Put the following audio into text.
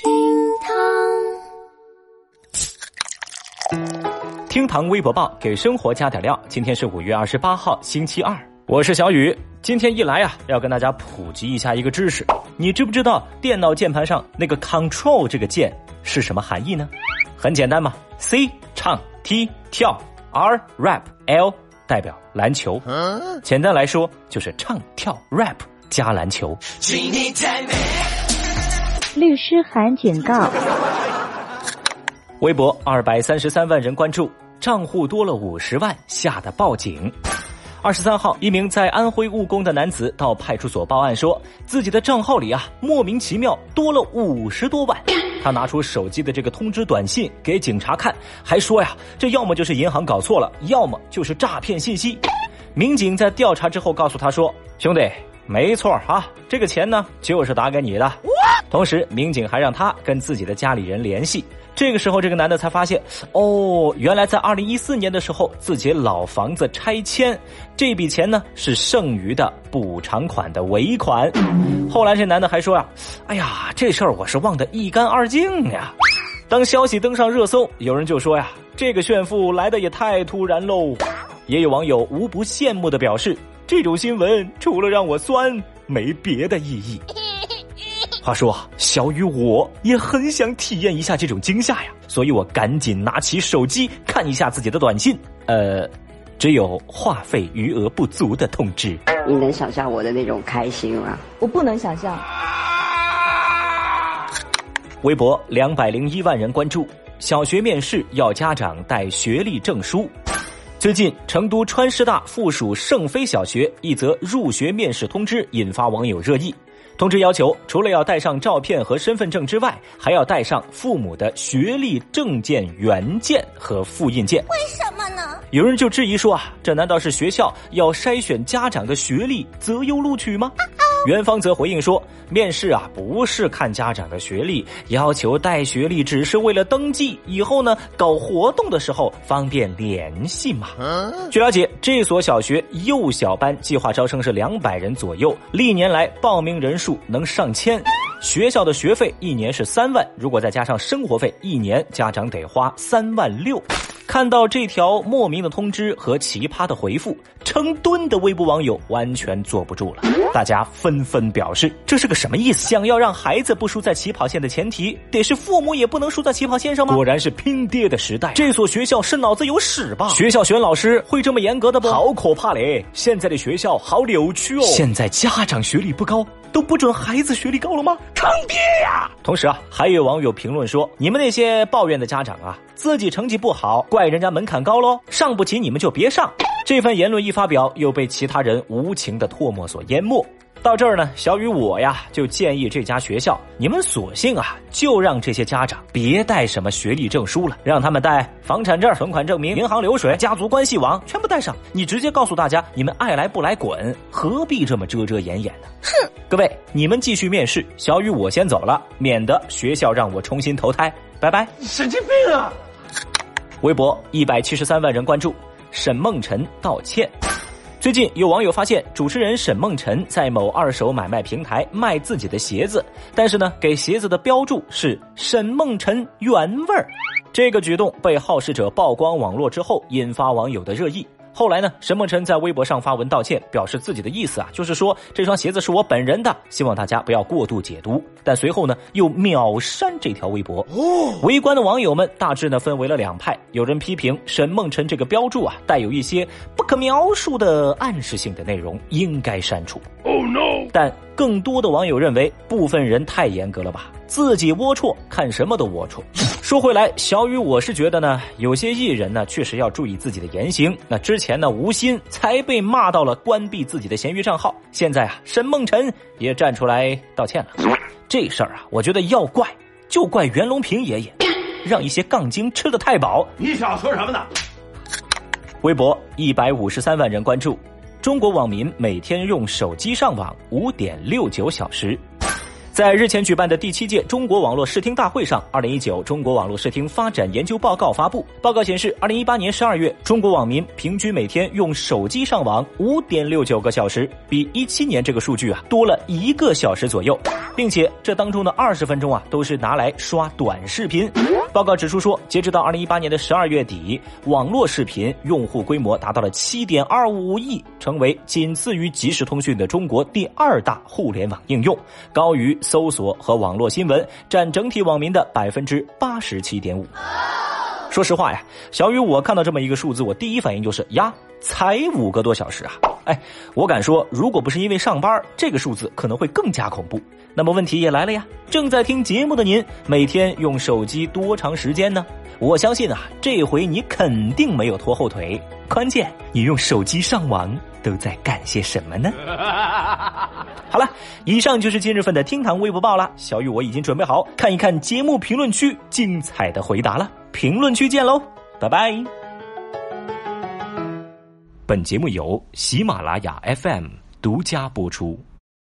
厅堂厅堂微博报给生活加点料。今天是五月二十八号，星期二，我是小雨。今天一来啊，要跟大家普及一下一个知识。你知不知道电脑键盘上那个 Control 这个键是什么含义呢？很简单嘛，C 唱 T 跳，R rap，L 代表篮球。简单来说就是唱跳 rap 加篮球。律师函警告。微博二百三十三万人关注，账户多了五十万，吓得报警。二十三号，一名在安徽务工的男子到派出所报案，说自己的账号里啊莫名其妙多了五十多万。他拿出手机的这个通知短信给警察看，还说呀，这要么就是银行搞错了，要么就是诈骗信息。民警在调查之后告诉他说：“兄弟，没错啊，这个钱呢就是打给你的。”同时，民警还让他跟自己的家里人联系。这个时候，这个男的才发现，哦，原来在二零一四年的时候，自己老房子拆迁，这笔钱呢是剩余的补偿款的尾款。后来这男的还说呀：“哎呀，这事儿我是忘得一干二净呀。”当消息登上热搜，有人就说呀：“这个炫富来的也太突然喽。”也有网友无不羡慕的表示：“这种新闻除了让我酸，没别的意义。”话说，小雨我也很想体验一下这种惊吓呀，所以我赶紧拿起手机看一下自己的短信。呃，只有话费余额不足的通知。你能想象我的那种开心吗？我不能想象。微博两百零一万人关注，小学面试要家长带学历证书。最近，成都川师大附属圣菲小学一则入学面试通知引发网友热议。通知要求，除了要带上照片和身份证之外，还要带上父母的学历证件原件和复印件。为什么呢？有人就质疑说啊，这难道是学校要筛选家长的学历择优录取吗？园方则回应说，面试啊不是看家长的学历，要求带学历只是为了登记，以后呢搞活动的时候方便联系嘛。据了解，这所小学幼小班计划招生是两百人左右，历年来报名人数能上千。学校的学费一年是三万，如果再加上生活费，一年家长得花三万六。看到这条莫名的通知和奇葩的回复，成吨的微博网友完全坐不住了，大家纷纷表示这是个什么意思？想要让孩子不输在起跑线的前提，得是父母也不能输在起跑线上吗？果然是拼爹的时代，这所学校是脑子有屎吧？学校选老师会这么严格的不？好可怕嘞！现在的学校好扭曲哦。现在家长学历不高。都不准孩子学历高了吗？坑爹呀！同时啊，还有网友评论说：“你们那些抱怨的家长啊，自己成绩不好，怪人家门槛高喽，上不起你们就别上。”这番言论一发表，又被其他人无情的唾沫所淹没。到这儿呢，小雨我呀就建议这家学校，你们索性啊就让这些家长别带什么学历证书了，让他们带房产证、存款证明、银行流水、家族关系网全部带上。你直接告诉大家，你们爱来不来滚，何必这么遮遮掩掩的？哼！各位，你们继续面试，小雨我先走了，免得学校让我重新投胎。拜拜！神经病啊！微博一百七十三万人关注，沈梦辰道歉。最近有网友发现，主持人沈梦辰在某二手买卖平台卖自己的鞋子，但是呢，给鞋子的标注是“沈梦辰原味儿”。这个举动被好事者曝光网络之后，引发网友的热议。后来呢，沈梦辰在微博上发文道歉，表示自己的意思啊，就是说这双鞋子是我本人的，希望大家不要过度解读。但随后呢，又秒删这条微博。围观的网友们大致呢分为了两派，有人批评沈梦辰这个标注啊，带有一些不可描述的暗示性的内容，应该删除。Oh no！但更多的网友认为，部分人太严格了吧。自己龌龊，看什么都龌龊。说回来，小雨，我是觉得呢，有些艺人呢，确实要注意自己的言行。那之前呢，吴昕才被骂到了关闭自己的闲鱼账号，现在啊，沈梦辰也站出来道歉了。这事儿啊，我觉得要怪就怪袁隆平爷爷，让一些杠精吃的太饱。你想说什么呢？微博一百五十三万人关注，中国网民每天用手机上网五点六九小时。在日前举办的第七届中国网络视听大会上，二零一九中国网络视听发展研究报告发布。报告显示，二零一八年十二月，中国网民平均每天用手机上网五点六九个小时，比一七年这个数据啊多了一个小时左右，并且这当中的二十分钟啊都是拿来刷短视频。报告指出说，截止到二零一八年的十二月底，网络视频用户规模达到了七点二五亿，成为仅次于即时通讯的中国第二大互联网应用，高于。搜索和网络新闻占整体网民的百分之八十七点五。说实话呀，小雨，我看到这么一个数字，我第一反应就是呀，才五个多小时啊！哎，我敢说，如果不是因为上班，这个数字可能会更加恐怖。那么问题也来了呀，正在听节目的您，每天用手机多长时间呢？我相信啊，这回你肯定没有拖后腿。关键，你用手机上网都在干些什么呢？好了，以上就是今日份的厅堂微博报了。小雨我已经准备好看一看节目评论区精彩的回答了。评论区见喽，拜拜。本节目由喜马拉雅 FM 独家播出。